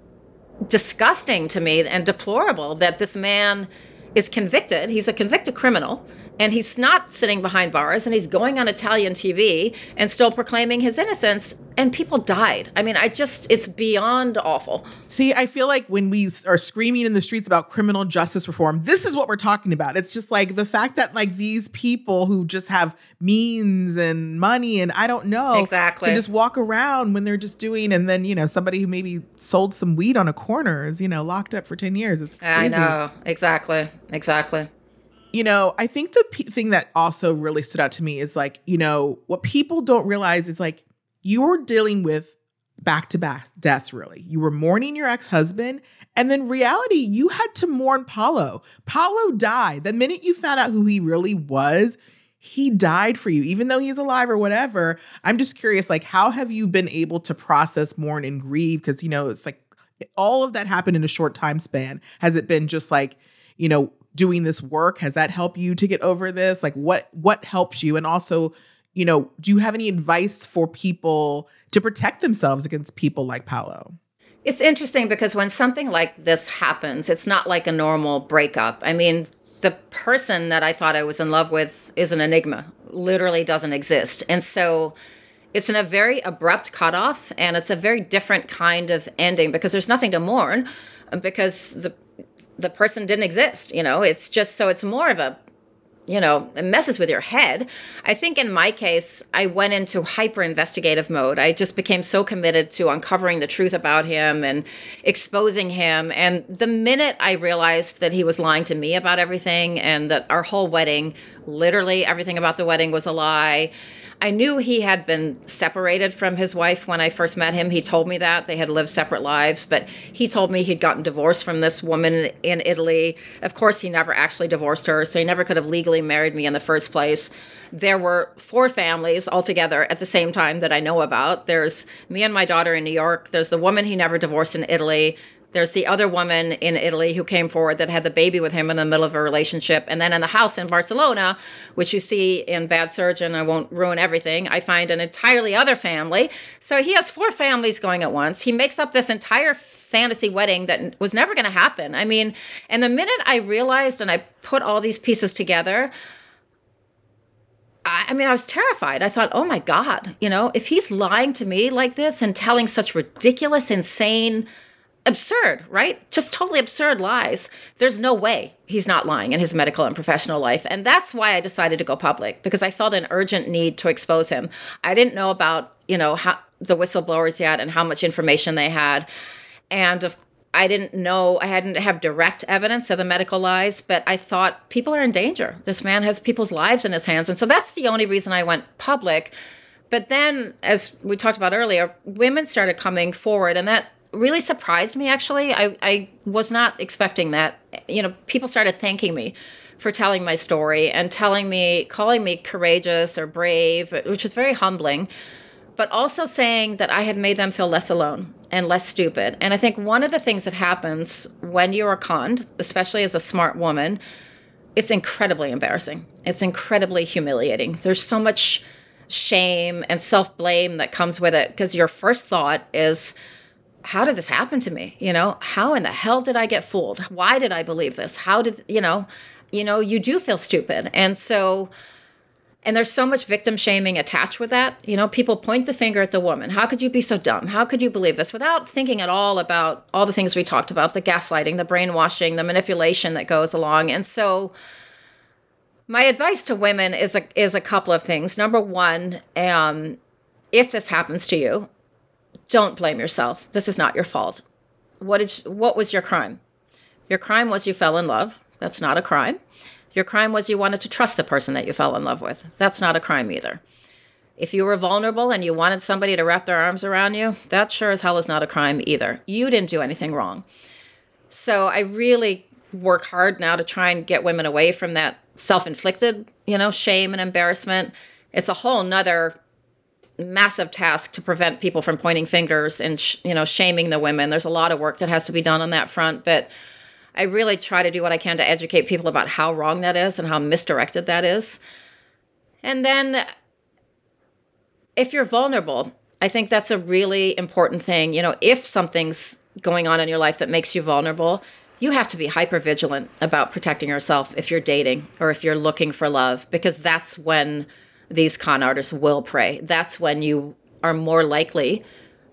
disgusting to me and deplorable that this man is convicted. He's a convicted criminal and he's not sitting behind bars and he's going on Italian TV and still proclaiming his innocence and people died. I mean, I just it's beyond awful. See, I feel like when we are screaming in the streets about criminal justice reform, this is what we're talking about. It's just like the fact that like these people who just have means and money and I don't know Exactly. can just walk around when they're just doing and then, you know, somebody who maybe sold some weed on a corner is, you know, locked up for 10 years. It's crazy. I know. Exactly. Exactly. You know, I think the p- thing that also really stood out to me is like, you know, what people don't realize is like you were dealing with back to back deaths, really. You were mourning your ex husband, and then reality, you had to mourn Paolo. Paolo died. The minute you found out who he really was, he died for you, even though he's alive or whatever. I'm just curious, like, how have you been able to process, mourn, and grieve? Because, you know, it's like all of that happened in a short time span. Has it been just like, you know, doing this work has that helped you to get over this like what what helps you and also you know do you have any advice for people to protect themselves against people like paolo It's interesting because when something like this happens, it's not like a normal breakup. I mean, the person that I thought I was in love with is an enigma, literally doesn't exist. And so it's in a very abrupt cutoff and it's a very different kind of ending because there's nothing to mourn because the the person didn't exist, you know. It's just so it's more of a you know, it messes with your head. I think in my case, I went into hyper investigative mode. I just became so committed to uncovering the truth about him and exposing him. And the minute I realized that he was lying to me about everything and that our whole wedding, literally everything about the wedding was a lie. I knew he had been separated from his wife when I first met him. He told me that they had lived separate lives, but he told me he'd gotten divorced from this woman in Italy. Of course, he never actually divorced her, so he never could have legally married me in the first place. There were four families altogether at the same time that I know about. There's me and my daughter in New York. There's the woman he never divorced in Italy. There's the other woman in Italy who came forward that had the baby with him in the middle of a relationship. And then in the house in Barcelona, which you see in Bad Surgeon, I won't ruin everything, I find an entirely other family. So he has four families going at once. He makes up this entire fantasy wedding that was never going to happen. I mean, and the minute I realized and I put all these pieces together, I, mean, I was terrified. I thought, oh my God, you know, if he's lying to me like this and telling such ridiculous, insane, absurd, right? Just totally absurd lies. There's no way he's not lying in his medical and professional life. And that's why I decided to go public because I felt an urgent need to expose him. I didn't know about, you know, how the whistleblowers yet and how much information they had. And of I didn't know I hadn't have direct evidence of the medical lies, but I thought people are in danger. This man has people's lives in his hands. And so that's the only reason I went public. But then, as we talked about earlier, women started coming forward, and that really surprised me actually. I, I was not expecting that. You know, people started thanking me for telling my story and telling me, calling me courageous or brave, which was very humbling, but also saying that I had made them feel less alone and less stupid. And I think one of the things that happens when you're conned, especially as a smart woman, it's incredibly embarrassing. It's incredibly humiliating. There's so much shame and self blame that comes with it because your first thought is, how did this happen to me? You know, how in the hell did I get fooled? Why did I believe this? How did, you know, you know, you do feel stupid. And so, and there's so much victim shaming attached with that. You know, people point the finger at the woman. How could you be so dumb? How could you believe this without thinking at all about all the things we talked about the gaslighting, the brainwashing, the manipulation that goes along. And so, my advice to women is a, is a couple of things. Number one, um, if this happens to you, don't blame yourself. This is not your fault. What did what was your crime? Your crime was you fell in love. That's not a crime. Your crime was you wanted to trust the person that you fell in love with. That's not a crime either. If you were vulnerable and you wanted somebody to wrap their arms around you, that sure as hell is not a crime either. You didn't do anything wrong. So I really work hard now to try and get women away from that self-inflicted, you know, shame and embarrassment. It's a whole nother massive task to prevent people from pointing fingers and sh- you know shaming the women. There's a lot of work that has to be done on that front, but I really try to do what I can to educate people about how wrong that is and how misdirected that is. And then if you're vulnerable, I think that's a really important thing. You know, if something's going on in your life that makes you vulnerable, you have to be hyper vigilant about protecting yourself if you're dating or if you're looking for love, because that's when these con artists will prey. That's when you are more likely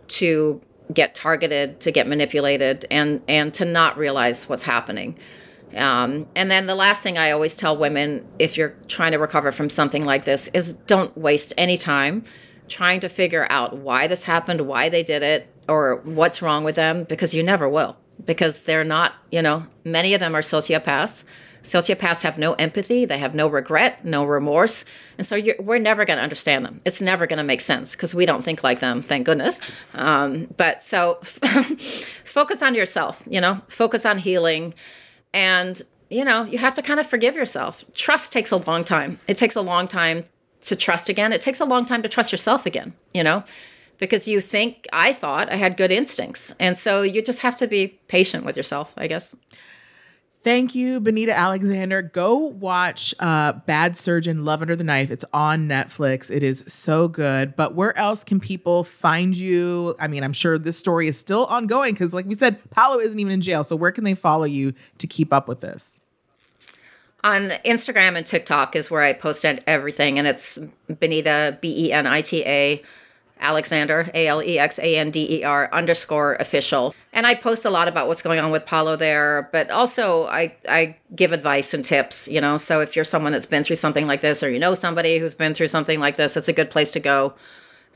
to get targeted, to get manipulated, and and to not realize what's happening. Um, and then the last thing I always tell women, if you're trying to recover from something like this, is don't waste any time trying to figure out why this happened, why they did it, or what's wrong with them, because you never will. Because they're not, you know, many of them are sociopaths. Sociopaths have no empathy, they have no regret, no remorse. And so we're never going to understand them. It's never going to make sense because we don't think like them, thank goodness. Um, but so focus on yourself, you know, focus on healing. And, you know, you have to kind of forgive yourself. Trust takes a long time. It takes a long time to trust again. It takes a long time to trust yourself again, you know, because you think, I thought I had good instincts. And so you just have to be patient with yourself, I guess. Thank you, Benita Alexander. Go watch uh, Bad Surgeon Love Under the Knife. It's on Netflix. It is so good. But where else can people find you? I mean, I'm sure this story is still ongoing because, like we said, Paolo isn't even in jail. So where can they follow you to keep up with this? On Instagram and TikTok is where I post everything, and it's Benita B E N I T A Alexander, A L E X A N D E R underscore official. And I post a lot about what's going on with Paolo there, but also I, I give advice and tips, you know. So if you're someone that's been through something like this or you know somebody who's been through something like this, it's a good place to go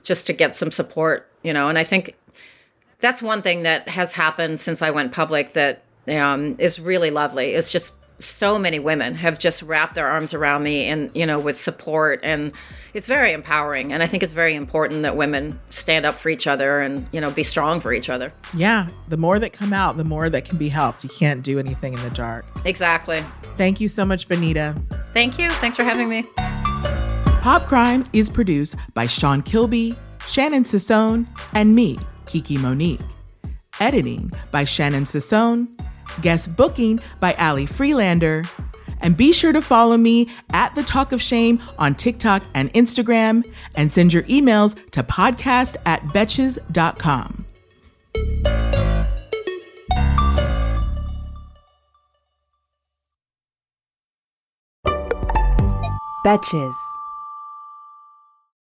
just to get some support, you know. And I think that's one thing that has happened since I went public that um, is really lovely. It's just so many women have just wrapped their arms around me and you know with support and it's very empowering. And i think it's very important that women stand up for each other and you know be strong for each other. Yeah the more that come out the more that can be helped. You can't do anything in the dark. Exactly. Thank you so much benita. Thank you. Thanks for having me. Pop crime is produced by sean kilby shannon sassone and me kiki monique. Editing by shannon sassone guest booking by Ali Freelander. And be sure to follow me at The Talk of Shame on TikTok and Instagram, and send your emails to podcast at betches.com. Betches.